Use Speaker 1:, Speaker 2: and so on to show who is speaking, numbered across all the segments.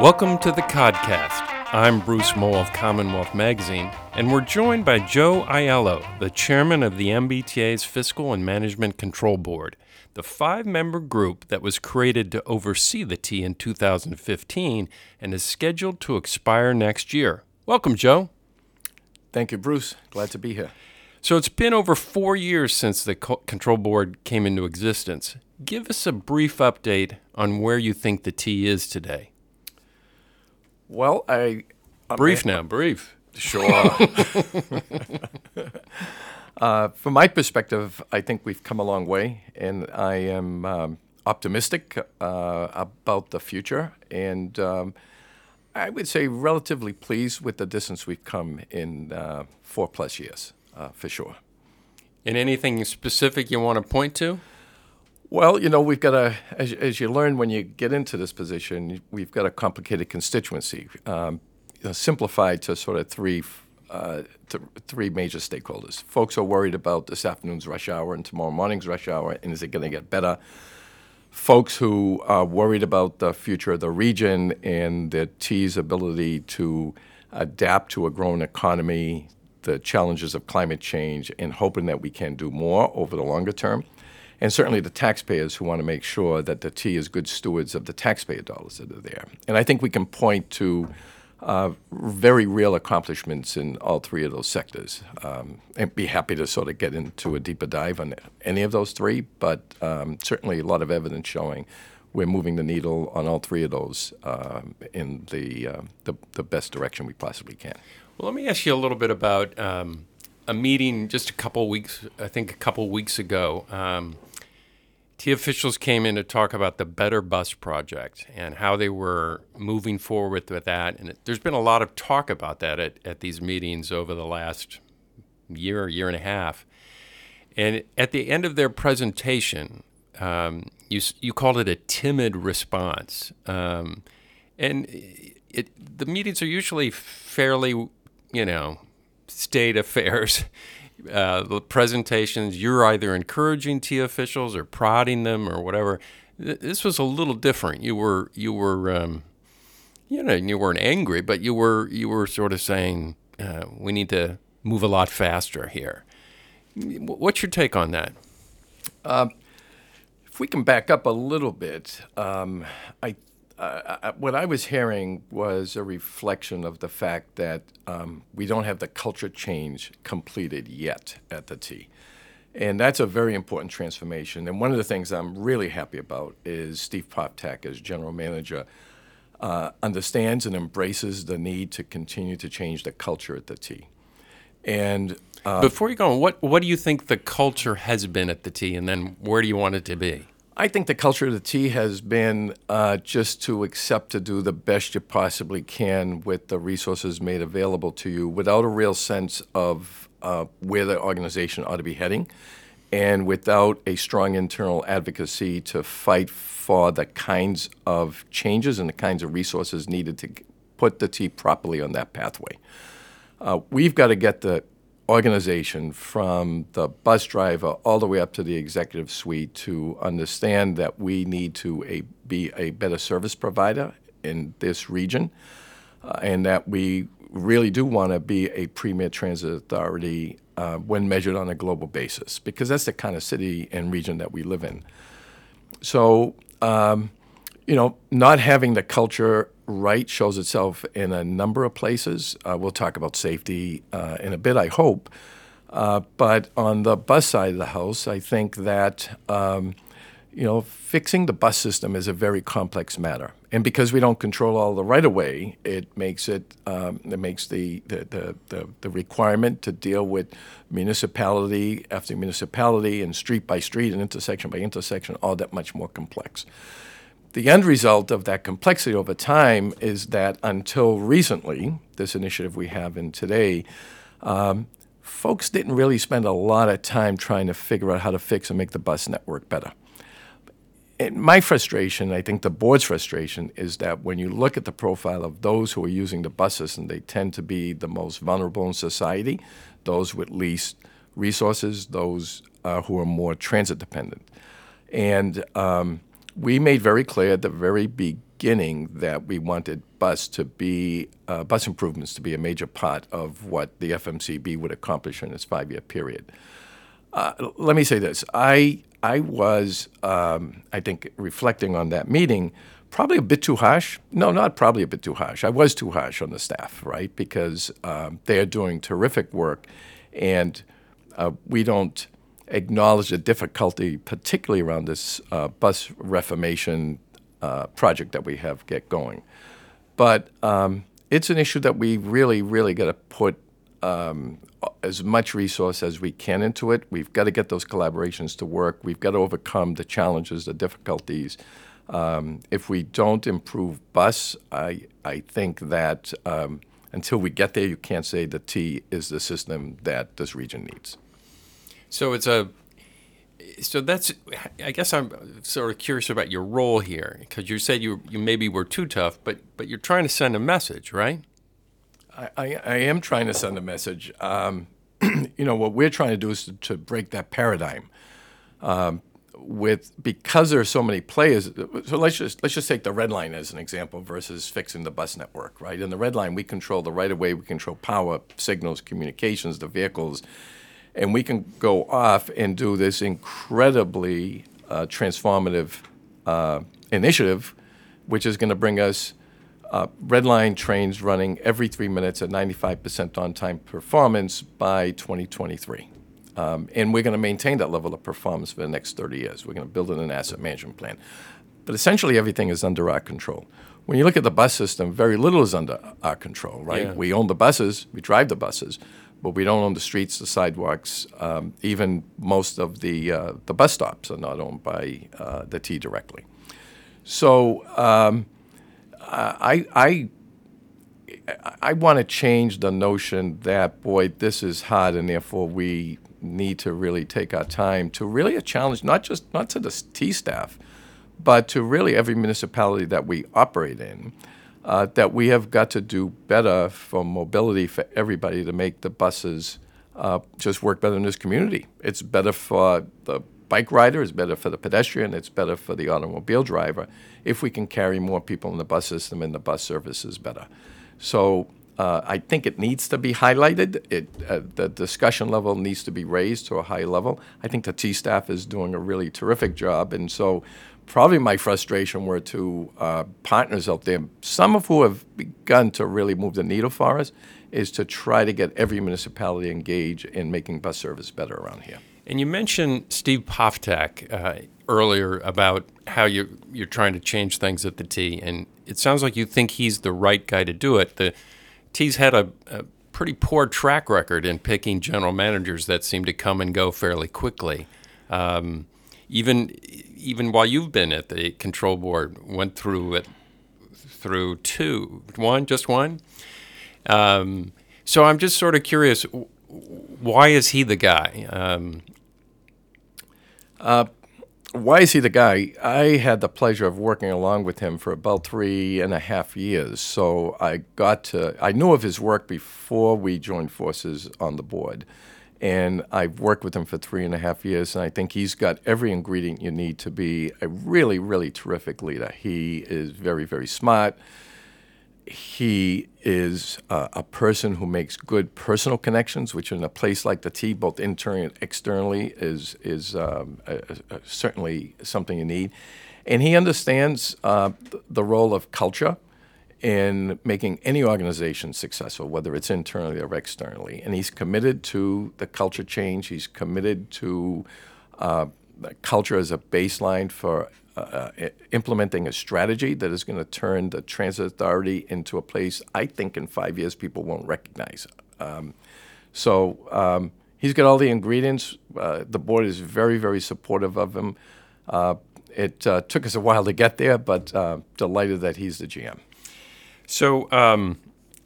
Speaker 1: Welcome to the Codcast. I'm Bruce Mohl of Commonwealth Magazine, and we're joined by Joe Aiello, the chairman of the MBTA's Fiscal and Management Control Board, the five member group that was created to oversee the T in 2015 and is scheduled to expire next year. Welcome, Joe.
Speaker 2: Thank you, Bruce. Glad to be here.
Speaker 1: So it's been over four years since the co- control board came into existence. Give us a brief update on where you think the T is today.
Speaker 2: Well, I.
Speaker 1: Brief now, brief.
Speaker 2: Sure. uh, from my perspective, I think we've come a long way, and I am um, optimistic uh, about the future. And um, I would say relatively pleased with the distance we've come in uh, four plus years, uh, for sure.
Speaker 1: And anything specific you want to point to?
Speaker 2: Well, you know, we've got a, as, as you learn when you get into this position, we've got a complicated constituency, um, know, simplified to sort of three, uh, th- three major stakeholders. Folks are worried about this afternoon's rush hour and tomorrow morning's rush hour, and is it going to get better? Folks who are worried about the future of the region and the T's ability to adapt to a growing economy, the challenges of climate change, and hoping that we can do more over the longer term and certainly the taxpayers who want to make sure that the T is good stewards of the taxpayer dollars that are there. And I think we can point to uh, very real accomplishments in all three of those sectors. Um, and be happy to sort of get into a deeper dive on any of those three, but um, certainly a lot of evidence showing we're moving the needle on all three of those uh, in the, uh, the, the best direction we possibly can.
Speaker 1: Well, let me ask you a little bit about um, a meeting just a couple weeks, I think a couple weeks ago. T officials came in to talk about the Better Bus project and how they were moving forward with that. And it, there's been a lot of talk about that at, at these meetings over the last year, year and a half. And at the end of their presentation, um, you, you called it a timid response. Um, and it, the meetings are usually fairly, you know, state affairs. Uh, the presentations, you're either encouraging T officials or prodding them or whatever. This was a little different. You were you were um, you know you weren't angry, but you were you were sort of saying uh, we need to move a lot faster here. What's your take on that?
Speaker 2: Um, if we can back up a little bit, um, I uh, what I was hearing was a reflection of the fact that um, we don't have the culture change completed yet at the T. And that's a very important transformation. And one of the things I'm really happy about is Steve Poftak, as general manager, uh, understands and embraces the need to continue to change the culture at the T.
Speaker 1: And uh, before you go on, what what do you think the culture has been at the T, and then where do you want it to be?
Speaker 2: I think the culture of the T has been uh, just to accept to do the best you possibly can with the resources made available to you without a real sense of uh, where the organization ought to be heading and without a strong internal advocacy to fight for the kinds of changes and the kinds of resources needed to put the T properly on that pathway. Uh, we've got to get the organization from the bus driver all the way up to the executive suite to understand that we need to a, be a better service provider in this region uh, and that we really do want to be a premier transit authority uh, when measured on a global basis because that's the kind of city and region that we live in. So, um, you know, not having the culture right shows itself in a number of places. Uh, we'll talk about safety uh, in a bit, I hope. Uh, but on the bus side of the house, I think that um, you know fixing the bus system is a very complex matter, and because we don't control all the right of way, it makes it um, it makes the the, the the, the requirement to deal with municipality after municipality and street by street and intersection by intersection all that much more complex the end result of that complexity over time is that until recently, this initiative we have in today, um, folks didn't really spend a lot of time trying to figure out how to fix and make the bus network better. And my frustration, I think the board's frustration, is that when you look at the profile of those who are using the buses, and they tend to be the most vulnerable in society, those with least resources, those uh, who are more transit dependent. And um, we made very clear at the very beginning that we wanted bus to be uh, bus improvements to be a major part of what the FMCB would accomplish in its five-year period. Uh, let me say this: I I was um, I think reflecting on that meeting probably a bit too harsh. No, not probably a bit too harsh. I was too harsh on the staff, right? Because um, they are doing terrific work, and uh, we don't acknowledge the difficulty, particularly around this uh, bus reformation uh, project that we have get going. But um, it's an issue that we really, really got to put um, as much resource as we can into it. We've got to get those collaborations to work. We've got to overcome the challenges, the difficulties. Um, if we don't improve bus, I, I think that um, until we get there, you can't say the T is the system that this region needs.
Speaker 1: So it's a. So that's. I guess I'm sort of curious about your role here because you said you you maybe were too tough, but but you're trying to send a message, right?
Speaker 2: I, I, I am trying to send a message. Um, you know what we're trying to do is to, to break that paradigm. Um, with because there are so many players. So let's just let's just take the red line as an example versus fixing the bus network, right? In the red line, we control the right of way, we control power, signals, communications, the vehicles, and we can go off and do this incredibly uh, transformative uh, initiative, which is going to bring us uh, red line trains running every three minutes at 95% on time performance by 2023. Um, and we're going to maintain that level of performance for the next 30 years. We're going to build in an asset management plan. But essentially, everything is under our control. When you look at the bus system, very little is under our control, right?
Speaker 1: Yeah.
Speaker 2: We own the buses, we drive the buses, but we don't own the streets, the sidewalks. Um, even most of the uh, the bus stops are not owned by uh, the T directly. So um, I I I want to change the notion that boy, this is hard, and therefore we need to really take our time to really a challenge not just not to the T staff, but to really every municipality that we operate in. Uh, that we have got to do better for mobility for everybody to make the buses uh, just work better in this community. It's better for the bike rider, it's better for the pedestrian, it's better for the automobile driver if we can carry more people in the bus system and the bus service is better. So uh, I think it needs to be highlighted. It, uh, the discussion level needs to be raised to a high level. I think the T staff is doing a really terrific job, and so probably my frustration were to uh, partners out there, some of who have begun to really move the needle for us, is to try to get every municipality engaged in making bus service better around here.
Speaker 1: And you mentioned Steve Poftak uh, earlier about how you you're trying to change things at the T, and it sounds like you think he's the right guy to do it. The T's had a, a pretty poor track record in picking general managers that seem to come and go fairly quickly. Um, even even while you've been at the control board, went through it through two, one, just one. Um, so I'm just sort of curious, why is he the guy? Um,
Speaker 2: uh, why is he the guy? I had the pleasure of working along with him for about three and a half years. So I got to, I knew of his work before we joined forces on the board. And I've worked with him for three and a half years, and I think he's got every ingredient you need to be a really, really terrific leader. He is very, very smart he is uh, a person who makes good personal connections, which in a place like the T, both internally and externally, is is um, a, a, certainly something you need. And he understands uh, the role of culture in making any organization successful, whether it's internally or externally. And he's committed to the culture change. He's committed to uh, culture as a baseline for uh, implementing a strategy that is going to turn the transit authority into a place I think in five years people won't recognize. Um, so um, he's got all the ingredients. Uh, the board is very, very supportive of him. Uh, it uh, took us a while to get there, but uh, delighted that he's the GM.
Speaker 1: So um,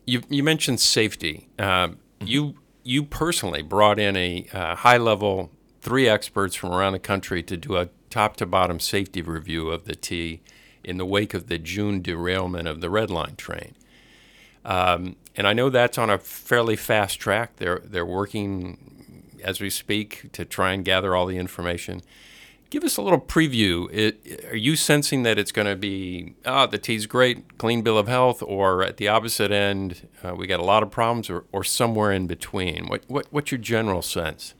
Speaker 1: you, you mentioned safety. Mm-hmm. You you personally brought in a high level three experts from around the country to do a top to bottom safety review of the T in the wake of the June derailment of the Red Line train. Um, and I know that's on a fairly fast track. They're they're working as we speak to try and gather all the information. Give us a little preview. It, are you sensing that it's going to be, ah, the T's great, clean bill of health, or at the opposite end, uh, we got a lot of problems, or, or somewhere in between? What, what, what's your general sense?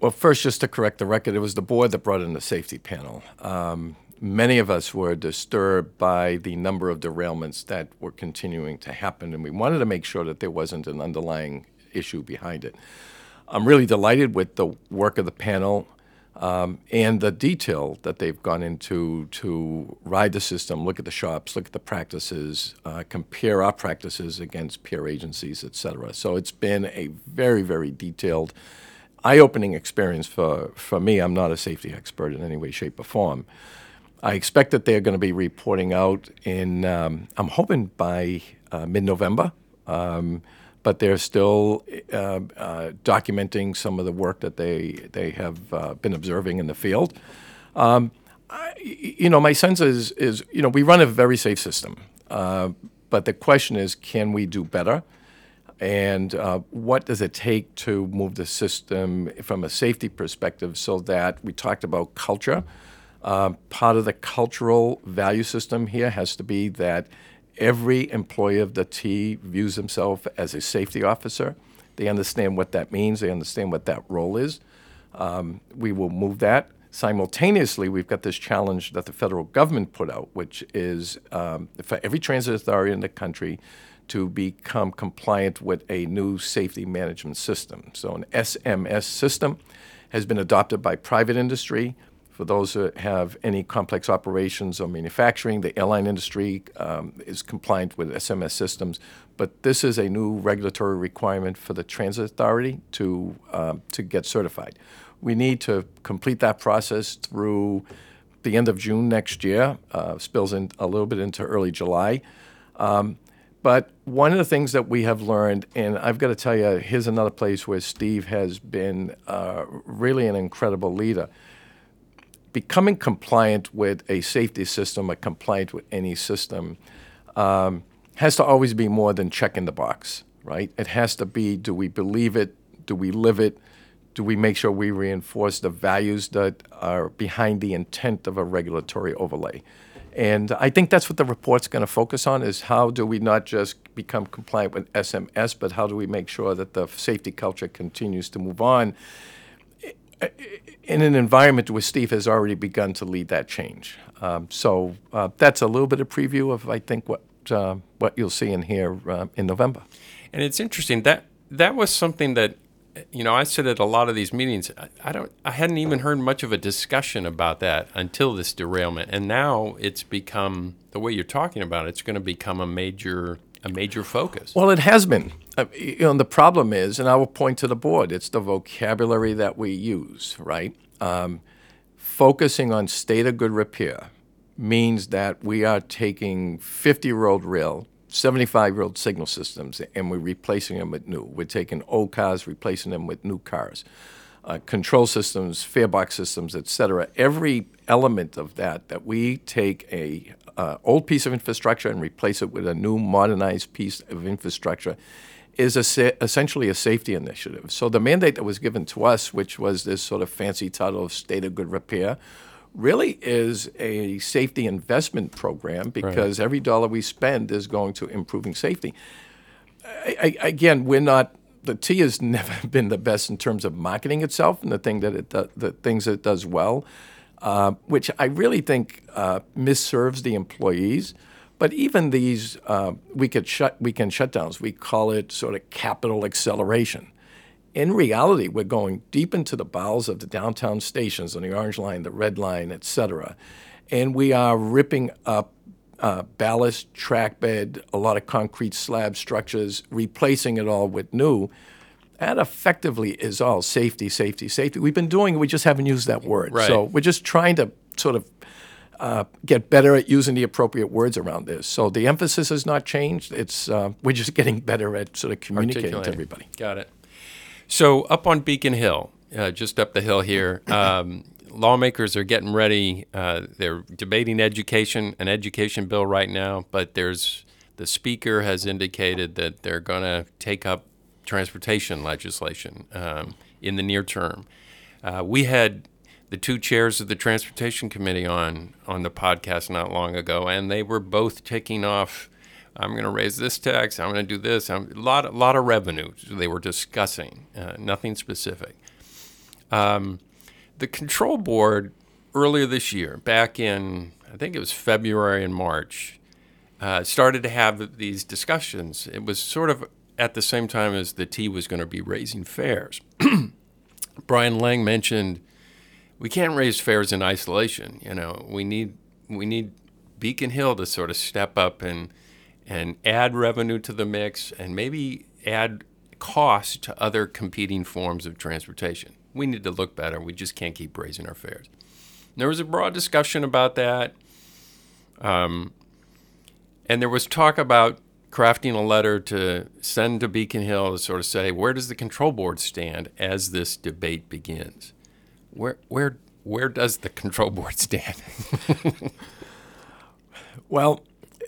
Speaker 2: Well, first, just to correct the record, it was the board that brought in the safety panel. Um, many of us were disturbed by the number of derailments that were continuing to happen, and we wanted to make sure that there wasn't an underlying issue behind it. I'm really delighted with the work of the panel um, and the detail that they've gone into to ride the system, look at the shops, look at the practices, uh, compare our practices against peer agencies, et cetera. So it's been a very, very detailed, eye-opening experience for, for me. I'm not a safety expert in any way, shape, or form. I expect that they're going to be reporting out in, um, I'm hoping by uh, mid-November. Um, but they're still uh, uh, documenting some of the work that they they have uh, been observing in the field. Um, I, you know, my sense is is you know we run a very safe system, uh, but the question is, can we do better? And uh, what does it take to move the system from a safety perspective so that we talked about culture? Uh, part of the cultural value system here has to be that every employee of the T views himself as a safety officer. They understand what that means, they understand what that role is. Um, we will move that. Simultaneously, we've got this challenge that the federal government put out, which is um, for every transit authority in the country to become compliant with a new safety management system. So, an SMS system has been adopted by private industry, for those that have any complex operations or manufacturing, the airline industry um, is compliant with SMS systems. But this is a new regulatory requirement for the Transit Authority to, um, to get certified. We need to complete that process through the end of June next year, uh, spills in a little bit into early July. Um, but one of the things that we have learned, and I've got to tell you, here's another place where Steve has been uh, really an incredible leader becoming compliant with a safety system or compliant with any system um, has to always be more than checking the box, right? It has to be do we believe it? Do we live it? Do we make sure we reinforce the values that are behind the intent of a regulatory overlay? And I think that's what the report's going to focus on is how do we not just become compliant with SMS, but how do we make sure that the safety culture continues to move on in an environment where Steve has already begun to lead that change. Um, so uh, that's a little bit of preview of I think what uh, what you'll see in here uh, in November.
Speaker 1: And it's interesting that that was something that you know I said at a lot of these meetings. I, I don't I hadn't even heard much of a discussion about that until this derailment, and now it's become the way you're talking about. it, It's going to become a major a major focus.
Speaker 2: Well, it has been. Uh, you know, the problem is, and I will point to the board, it's the vocabulary that we use, right? Um, focusing on state of good repair means that we are taking 50 year old rail, 75 year old signal systems, and we're replacing them with new. We're taking old cars, replacing them with new cars. Uh, control systems, farebox systems, et cetera. Every element of that, that we take a uh, old piece of infrastructure and replace it with a new modernized piece of infrastructure is a sa- essentially a safety initiative. So the mandate that was given to us, which was this sort of fancy title of state of good repair, really is a safety investment program because right. every dollar we spend is going to improving safety. I, I, again, we're not. The T has never been the best in terms of marketing itself and the thing that it do, the things that it does well. Uh, which I really think uh, misserves the employees. But even these uh, weekend, shut, weekend shutdowns, we call it sort of capital acceleration. In reality, we're going deep into the bowels of the downtown stations on the Orange Line, the Red Line, et cetera. And we are ripping up uh, ballast, track bed, a lot of concrete slab structures, replacing it all with new that effectively is all safety, safety, safety. We've been doing it, we just haven't used that word.
Speaker 1: Right.
Speaker 2: So we're just trying to sort of uh, get better at using the appropriate words around this. So the emphasis has not changed. It's uh, we're just getting better at sort of communicating to everybody.
Speaker 1: Got it. So up on Beacon Hill, uh, just up the hill here, um, lawmakers are getting ready. Uh, they're debating education, an education bill right now, but there's the speaker has indicated that they're going to take up transportation legislation um, in the near term. Uh, we had the two chairs of the transportation committee on on the podcast not long ago, and they were both taking off. I'm going to raise this tax. I'm going to do this. I'm, a lot, a lot of revenue they were discussing. Uh, nothing specific. Um, the control board earlier this year, back in I think it was February and March, uh, started to have these discussions. It was sort of at the same time as the T was going to be raising fares. Brian Lang mentioned we can't raise fares in isolation. You know, we need we need Beacon Hill to sort of step up and and add revenue to the mix and maybe add cost to other competing forms of transportation. We need to look better. We just can't keep raising our fares. And there was a broad discussion about that. Um, and there was talk about crafting a letter to send to Beacon Hill to sort of say, where does the control board stand as this debate begins? Where where where does the control board stand?
Speaker 2: well,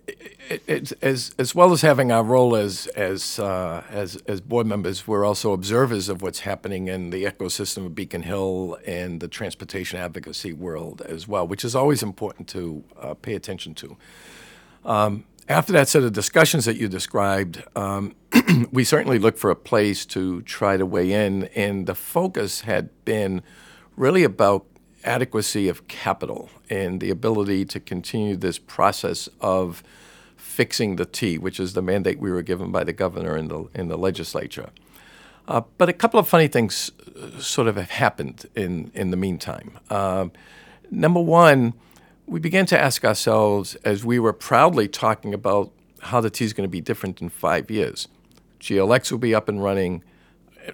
Speaker 2: it, it, as as well as having our role as as uh, as as board members, we're also observers of what's happening in the ecosystem of Beacon Hill and the transportation advocacy world as well, which is always important to uh, pay attention to. Um, after that set of discussions that you described, um, we certainly looked for a place to try to weigh in, and the focus had been really about adequacy of capital and the ability to continue this process of fixing the T, which is the mandate we were given by the governor in the in the legislature. Uh, but a couple of funny things uh, sort of have happened in in the meantime. Uh, number one, we began to ask ourselves as we were proudly talking about how the T is going to be different in five years. GLX will be up and running.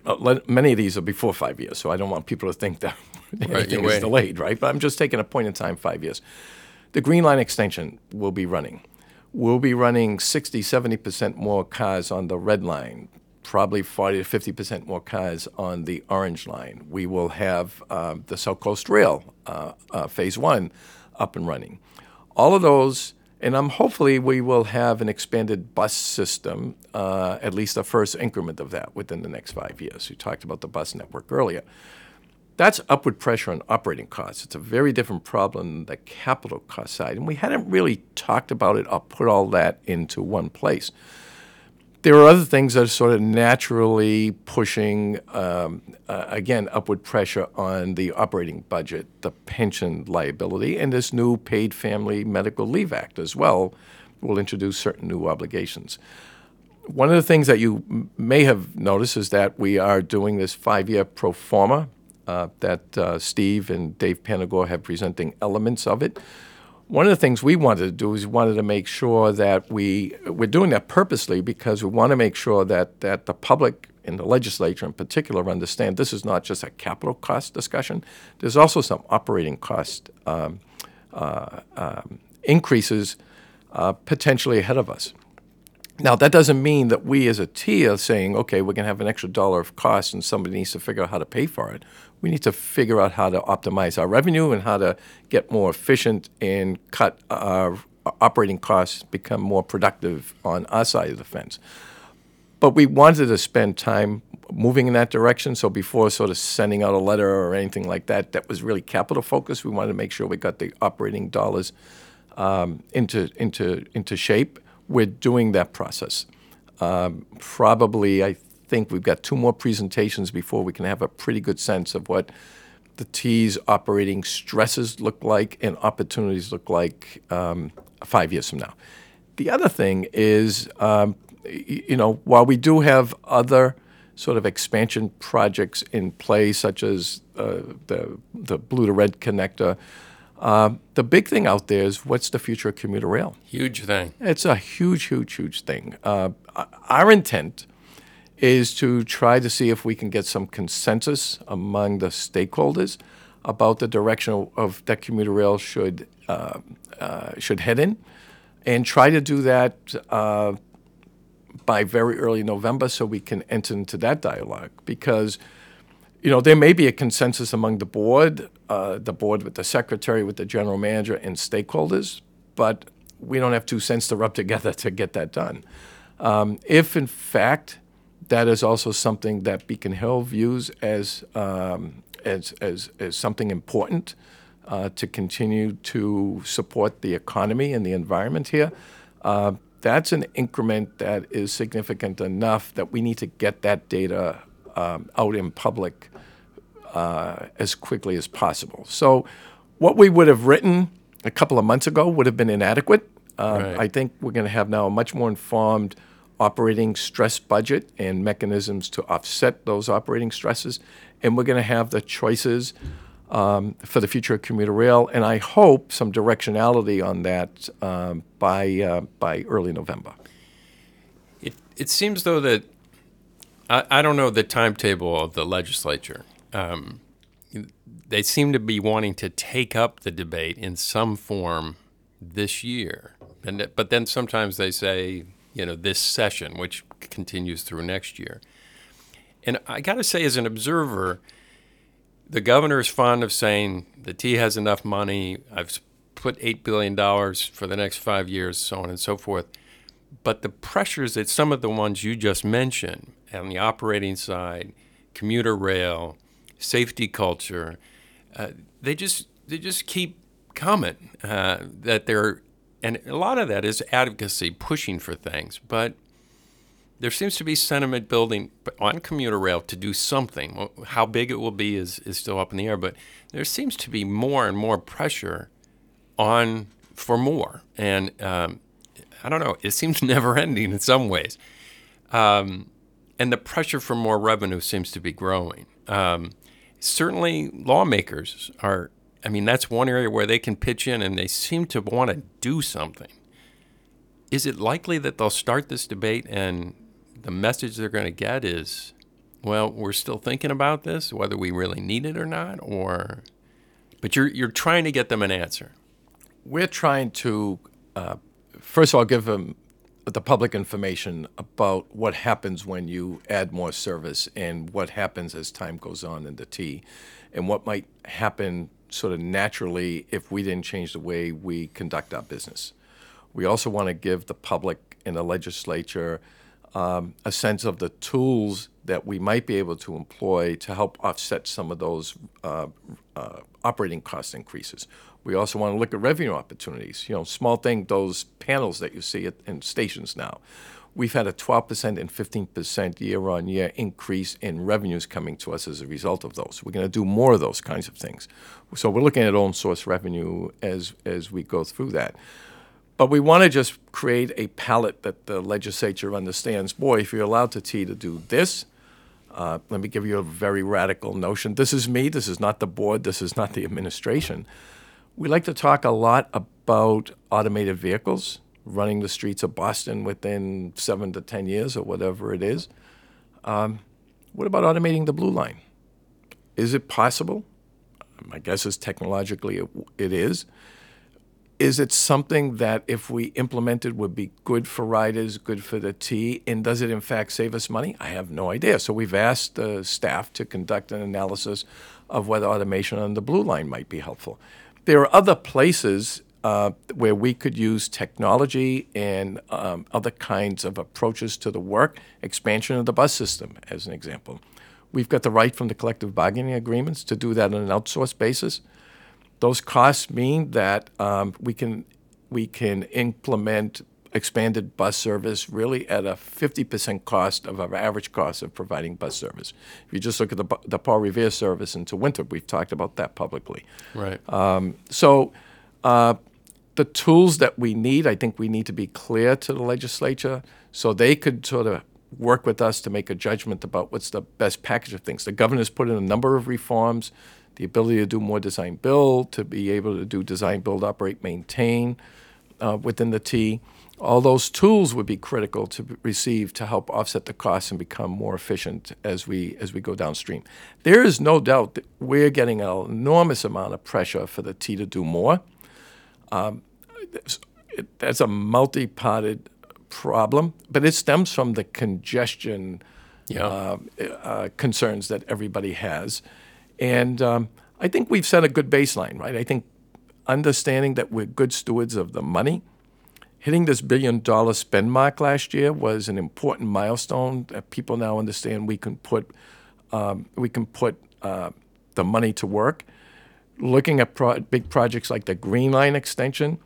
Speaker 2: Uh, many of these are before five years, so I don't want people to think that anything right, is delayed, right? But I'm just taking a point in time, five years. The Green Line extension will be running. We'll be running 60, 70% more cars on the Red Line, probably 40 to 50% more cars on the Orange Line. We will have uh, the South Coast Rail, uh, uh, Phase 1, up and running. All of those and I'm hopefully we will have an expanded bus system, uh, at least a first increment of that within the next five years. We talked about the bus network earlier. That's upward pressure on operating costs. It's a very different problem than the capital cost side. And we hadn't really talked about it or put all that into one place there are other things that are sort of naturally pushing, um, uh, again, upward pressure on the operating budget, the pension liability, and this new Paid Family Medical Leave Act as well will introduce certain new obligations. One of the things that you m- may have noticed is that we are doing this five year pro forma uh, that uh, Steve and Dave Panagore have presenting elements of it one of the things we wanted to do is we wanted to make sure that we we're doing that purposely because we want to make sure that that the public and the legislature in particular understand this is not just a capital cost discussion. There's also some operating cost um, uh, um, increases uh, potentially ahead of us. Now, that doesn't mean that we as a T are saying, okay, we're going to have an extra dollar of cost and somebody needs to figure out how to pay for it. We need to figure out how to optimize our revenue and how to get more efficient and cut our operating costs, become more productive on our side of the fence. But we wanted to spend time moving in that direction. So before sort of sending out a letter or anything like that, that was really capital focused. We wanted to make sure we got the operating dollars um, into into into shape we're doing that process. Um, probably, I think we've got two more presentations before we can have a pretty good sense of what the T's operating stresses look like and opportunities look like um, five years from now. The other thing is, um, you know, while we do have other sort of expansion projects in play, such as uh, the the blue to red connector, uh, the big thing out there is what's the future of commuter rail?
Speaker 1: Huge thing.
Speaker 2: It's a huge, huge, huge thing. Uh, our intent is to try to see if we can get some consensus among the stakeholders about the direction of that commuter rail should uh, uh, should head in, and try to do that uh, by very early November so we can enter into that dialogue because you know, there may be a consensus among the board, uh, the board with the secretary, with the general manager, and stakeholders, but we don't have two cents to rub together to get that done. Um, if, in fact, that is also something that Beacon Hill views as um, as, as, as something important uh, to continue to support the economy and the environment here, uh, that's an increment that is significant enough that we need to get that data um, out in public uh, as quickly as possible. So, what we would have written a couple of months ago would have been inadequate. Uh,
Speaker 1: Right.
Speaker 2: I think we're going to have now a much more informed operating stress budget and mechanisms to offset those operating stresses. And we're going to have the choices um, for the future of commuter rail, and I hope some directionality on that um, by uh, by early November.
Speaker 1: It, it seems though that I, I don't know the timetable of the legislature. Um, they seem to be wanting to take up the debate in some form this year, and but then sometimes they say you know this session, which continues through next year. And I got to say, as an observer, the governor is fond of saying the T has enough money. I've put eight billion dollars for the next five years, so on and so forth. But the pressures that some of the ones you just mentioned on the operating side, commuter rail, safety culture, uh, they just they just keep coming. Uh, that they're and a lot of that is advocacy, pushing for things, but there seems to be sentiment building on commuter rail to do something. How big it will be is, is still up in the air, but there seems to be more and more pressure on for more. And um, I don't know, it seems never ending in some ways. Um, and the pressure for more revenue seems to be growing. Um, certainly, lawmakers are, I mean, that's one area where they can pitch in and they seem to want to do something is it likely that they'll start this debate and the message they're going to get is, well, we're still thinking about this, whether we really need it or not, or, but you're you're trying to get them an answer.
Speaker 2: We're trying to, uh, first of all, give them the public information about what happens when you add more service and what happens as time goes on in the T, and what might happen sort of naturally if we didn't change the way we conduct our business. We also want to give the public and the legislature um, a sense of the tools that we might be able to employ to help offset some of those uh, uh, operating cost increases. We also want to look at revenue opportunities. You know, small thing, those panels that you see at, in stations now. We've had a 12% and 15% year on year increase in revenues coming to us as a result of those. We're going to do more of those kinds of things. So we're looking at own source revenue as, as we go through that. But we want to just create a palette that the legislature understands. Boy, if you're allowed to T to do this, uh, let me give you a very radical notion. This is me. This is not the board. This is not the administration. We like to talk a lot about automated vehicles running the streets of Boston within seven to 10 years or whatever it is. Um, what about automating the blue line? Is it possible? My guess is technologically it, it is. Is it something that if we implemented would be good for riders, good for the T, and does it in fact save us money? I have no idea. So we've asked the staff to conduct an analysis of whether automation on the blue line might be helpful. There are other places uh, where we could use technology and um, other kinds of approaches to the work, expansion of the bus system, as an example. We've got the right from the collective bargaining agreements to do that on an outsourced basis. Those costs mean that um, we can we can implement expanded bus service really at a 50% cost of our average cost of providing bus service. If you just look at the, the Paul Revere service into Winthrop, we've talked about that publicly.
Speaker 1: Right.
Speaker 2: So uh, the tools that we need, I think we need to be clear to the legislature so they could sort of work with us to make a judgment about what's the best package of things. The governor's put in a number of reforms, the ability to do more design build, to be able to do design build, operate, maintain uh, within the T. All those tools would be critical to receive to help offset the costs and become more efficient as we as we go downstream. There is no doubt that we're getting an enormous amount of pressure for the T to do more. Um, it- that's a multi-parted problem, but it stems from the congestion
Speaker 1: Yeah.
Speaker 2: uh, uh, concerns that everybody has. And um, I think we've set a good baseline, right? I think understanding that we're good stewards of the money, hitting this billion dollar spend mark last year was an important milestone that people now understand we can put um, we can put uh, the money to work. Looking at pro- big projects like the Green Line extension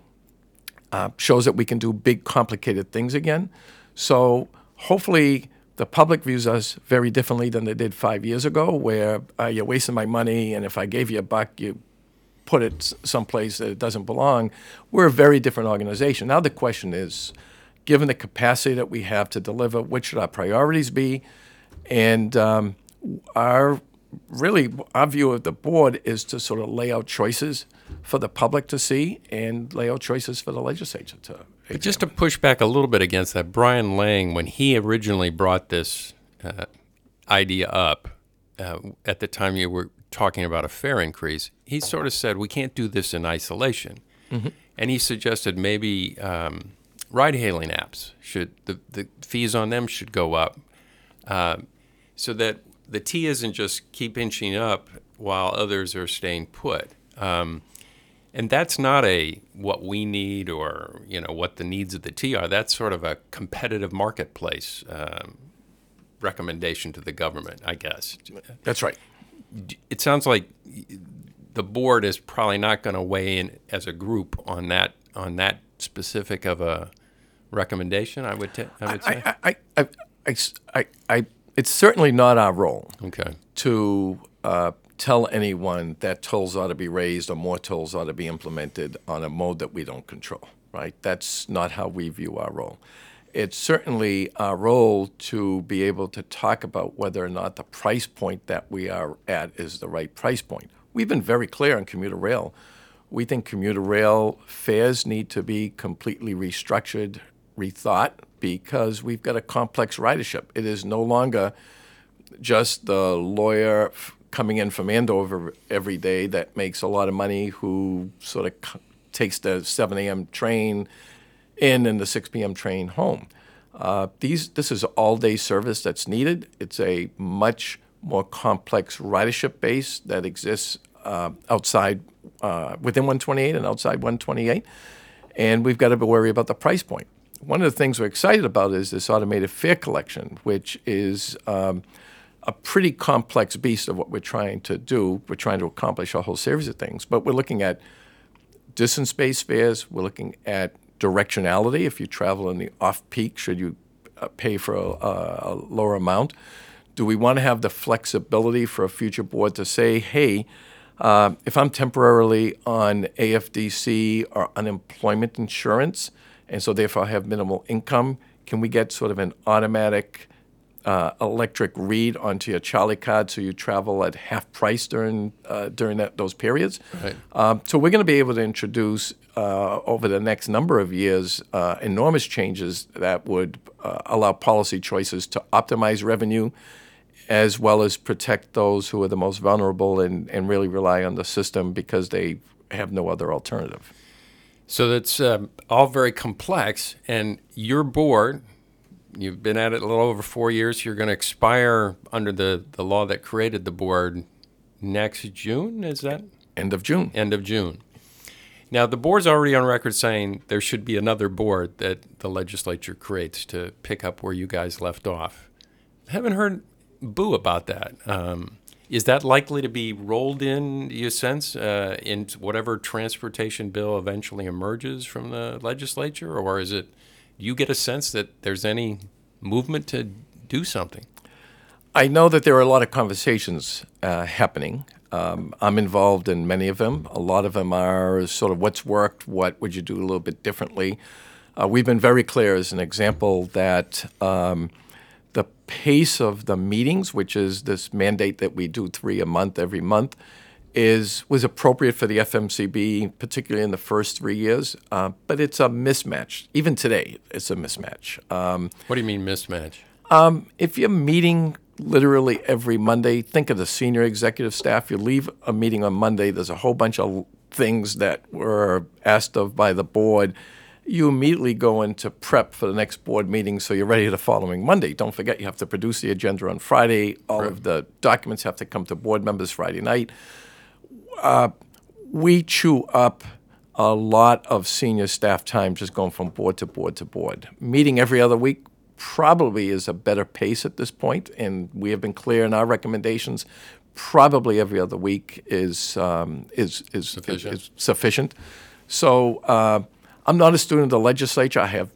Speaker 2: uh, shows that we can do big, complicated things again. So hopefully, the public views us very differently than they did five years ago, where uh, you're wasting my money, and if I gave you a buck, you put it someplace that it doesn't belong. We're a very different organization. Now the question is, given the capacity that we have to deliver, what should our priorities be? And um, our really our view of the board is to sort of lay out choices for the public to see and lay out choices for the legislature to.
Speaker 1: But just to push back a little bit against that, Brian Lang, when he originally brought this uh, idea up, uh, at the time you were talking about a fare increase, he sort of said we can't do this in isolation, mm-hmm. and he suggested maybe um, ride-hailing apps should the, the fees on them should go up, uh, so that the T isn't just keep inching up while others are staying put. Um, and that's not a what we need or you know what the needs of the T are. That's sort of a competitive marketplace um, recommendation to the government, I guess.
Speaker 2: That's right.
Speaker 1: It sounds like the board is probably not going to weigh in as a group on that on that specific of a recommendation. I would t- I would say.
Speaker 2: I, I, I, I, I, I, it's certainly not our role.
Speaker 1: Okay.
Speaker 2: To uh, tell anyone that tolls ought to be raised or more tolls ought to be implemented on a mode that we don't control. Right. That's not how we view our role it's certainly our role to be able to talk about whether or not the price point that we are at is the right price point. We've been very clear on commuter rail. We think commuter rail fares need to be completely restructured, rethought, because we've got a complex ridership. It is no longer just the lawyer f- coming in from Andover every day that makes a lot of money who sort of c- takes the 7 a.m. train in and the 6 p.m. train home. Uh, these, this is all day service that's needed. It's a much more complex ridership base that exists uh, outside, uh, within 128 and outside 128. And we've got to worry about the price point. One of the things we're excited about is this automated fare collection, which is um, a pretty complex beast of what we're trying to do. We're trying to accomplish a whole series of things, but we're looking at distance based fares, we're looking at directionality. If you travel in the off peak, should you uh, pay for a, a, lower amount? Do we want to have the flexibility for a future board to say, hey, uh, if I'm temporarily on AFDC or unemployment insurance, and so therefore I have minimal income, can we get sort of an automatic uh, electric read onto your Charlie card so you travel at half price during uh, during that, those periods.
Speaker 1: Right.
Speaker 2: Um, so we're going to be able to introduce uh, over the next number of years uh, enormous changes that would uh, allow policy choices to optimize revenue as well as protect those who are the most vulnerable and, and really rely on the system because they have no other alternative.
Speaker 1: So that's um, all very complex, and your board you've been at it a little over four years. You're going to expire under the, the law that created the board next June. Is that
Speaker 2: end of June?
Speaker 1: End of June. Now the board's already on record saying there should be another board that the legislature creates to pick up where you guys left off. I haven't heard boo about that. Um, is that likely to be rolled in, you sense, uh, in whatever transportation bill eventually emerges from the legislature, or is it do you get a sense that there's any movement to do something?
Speaker 2: I know that there are a lot of conversations uh, happening. Um, I'm involved in many of them. A lot of them are sort of what's worked, what would you do a little bit differently. Uh, we've been very clear as an example that um, pace of the meetings, which is this mandate that we do three a month every month, is was appropriate for the FMCB, particularly in the first three years. Uh, but it's a mismatch. Even today, it's a mismatch. Um,
Speaker 1: what do you mean mismatch?
Speaker 2: Um, if you're meeting literally every Monday, think of the senior executive staff. You leave a meeting on Monday. There's a whole bunch of things that were asked of by the board. You immediately go into prep for the next board meeting, so you're ready the following Monday. Don't forget, you have to produce the agenda on Friday. All right. of the documents have to come to board members Friday night uh, we chew up a lot of senior staff time just going from board to board to board. Meeting every other week probably is a better pace at this point, and we have been clear in our recommendations. probably every other week is um, is is
Speaker 1: Sufficient.
Speaker 2: is sufficient. So uh, I'm not a student of the legislature. I have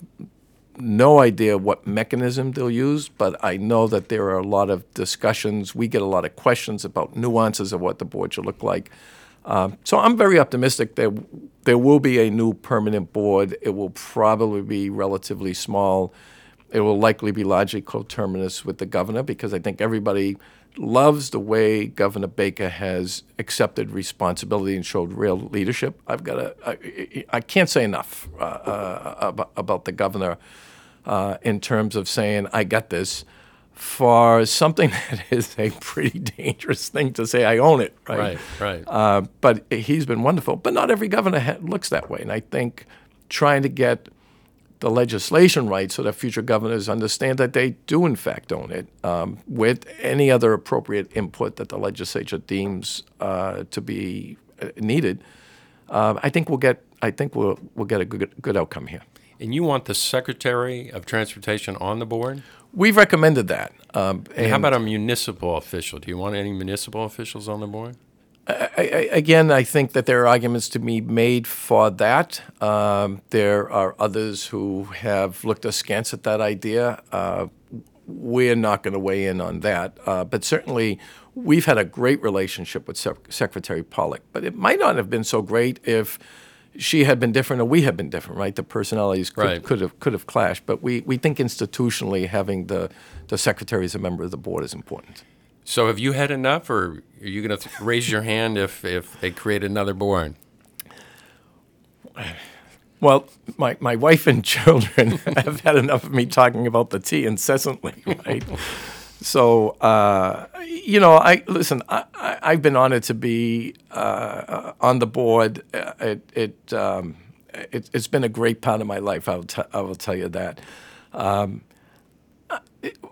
Speaker 2: no idea what mechanism they'll use, but I know that there are a lot of discussions. We get a lot of questions about nuances of what the board should look like. Um, so I'm very optimistic that there will be a new permanent board. It will probably be relatively small. It will likely be largely coterminous with the governor because I think everybody loves the way Governor Baker has accepted responsibility and showed real leadership. I've got a, I, I can't say enough uh, uh, about, about the governor uh, in terms of saying, I got this, for something that is a pretty dangerous thing to say, I own it, right?
Speaker 1: Right, right.
Speaker 2: Uh, but he's been wonderful. But not every governor ha- looks that way. And I think trying to get the legislation right so that future governors understand that they do, in fact, own it um, with any other appropriate input that the legislature deems uh, to be uh, needed. Uh, I think we'll get. I think we'll we'll get a good good outcome here.
Speaker 1: And you want the Secretary of Transportation on the board?
Speaker 2: We've recommended that. Um,
Speaker 1: And how about a municipal official? Do you want any municipal officials on the board?
Speaker 2: I, I, again, I think that there are arguments to be made for that. Um, there are others who have looked askance at that idea. Uh, we're not going to weigh in on that. Uh, but certainly, we've had a great relationship with Sec- Secretary Pollack. But it might not have been so great if she had been different or we had been different, right? The personalities could,
Speaker 1: Right.
Speaker 2: could have could have clashed. But we, we think institutionally having the, the secretary as a member of the board is important.
Speaker 1: So have you had enough, or are you going to raise your hand if, if they create another board?
Speaker 2: Well, my, my wife and children have had enough of me talking about the T incessantly, right? so, uh, you know, I listen. I, I've been honored to be uh, on the board. Uh, It, it, um, it it's been a great part of my life. I will, t- I will tell you that. Um,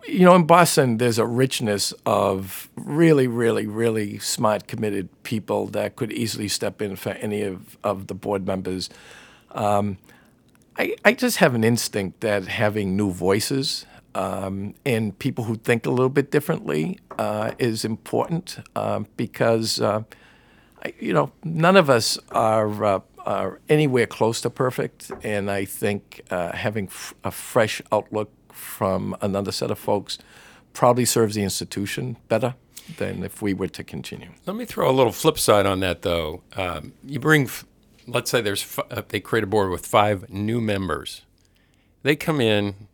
Speaker 2: you know, in Boston, there's a richness of really, really, really smart, committed people that could easily step in for any of, of the board members. Um, I, I just have an instinct that having new voices um, and people who think a little bit differently uh, is important um, because, uh, I, you know, none of us are, uh, are anywhere close to perfect. And I think uh, having f- a fresh outlook from another set of folks probably serves the institution better than if we were to continue.
Speaker 1: Let me throw a little flip side on that, though. Um, you bring, let's say there's f- uh, they create a board with five new members. They come in.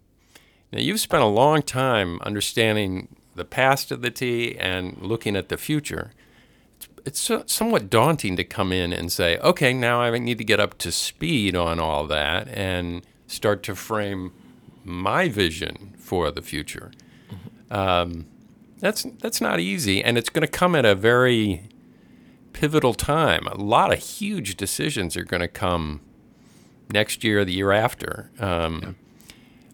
Speaker 1: Now you've spent a long time understanding the past of the T and looking at the future. It's, it's so, somewhat daunting to come in and say, okay, now I need to get up to speed on all that and start to frame my vision for the future. Um, that's that's not easy, and it's going to come at a very pivotal time. A lot of huge decisions are going to come next year, the year after. Um,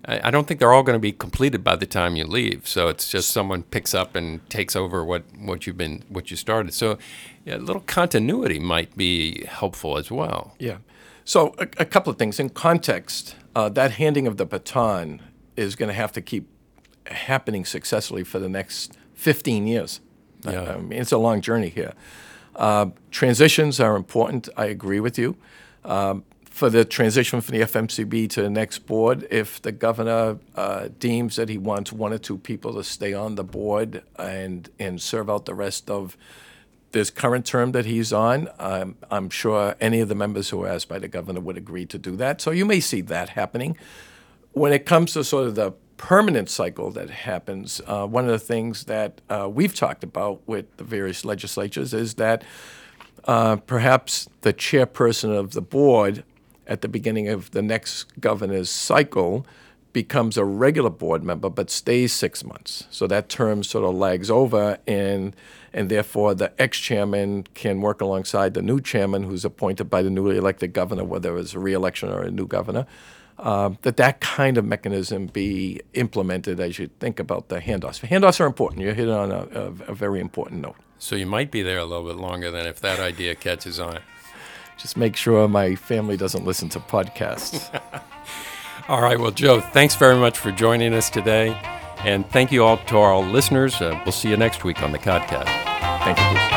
Speaker 1: I, I don't think they're all going to be completed by the time you leave. So it's just someone picks up and takes over what, what you've been what you started. So yeah, a little continuity might be helpful as well.
Speaker 2: Yeah. So a, a couple of things in context. Uh, that handing of the baton is going to have to keep happening successfully for the next 15 years.
Speaker 1: Yeah.
Speaker 2: I, mean, it's a long journey here. Uh, transitions are important. I agree with you. Um, for the transition from the FMCB to the next board, if the governor uh, deems that he wants one or two people to stay on the board and and serve out the rest of this current term that he's on, um, I'm sure any of the members who are asked by the governor would agree to do that. So you may see that happening. When it comes to sort of the permanent cycle that happens, uh, one of the things that uh, we've talked about with the various legislatures is that uh, perhaps the chairperson of the board at the beginning of the next governor's cycle becomes a regular board member but stays six months. So that term sort of lags over, and and therefore the ex-chairman can work alongside the new chairman who's appointed by the newly elected governor, whether it's a re-election or a new governor. Uh, that that kind of mechanism be implemented as you think about the handoffs. Handoffs are important. You hit on a, a, a very important note.
Speaker 1: So you might be there a little bit longer than if that idea catches on.
Speaker 2: Just make sure my family doesn't listen to podcasts.
Speaker 1: All right. Well, Joe, thanks very much for joining us today. And thank you all to our listeners. Uh, we'll see you next week on the podcast.
Speaker 2: Thank you.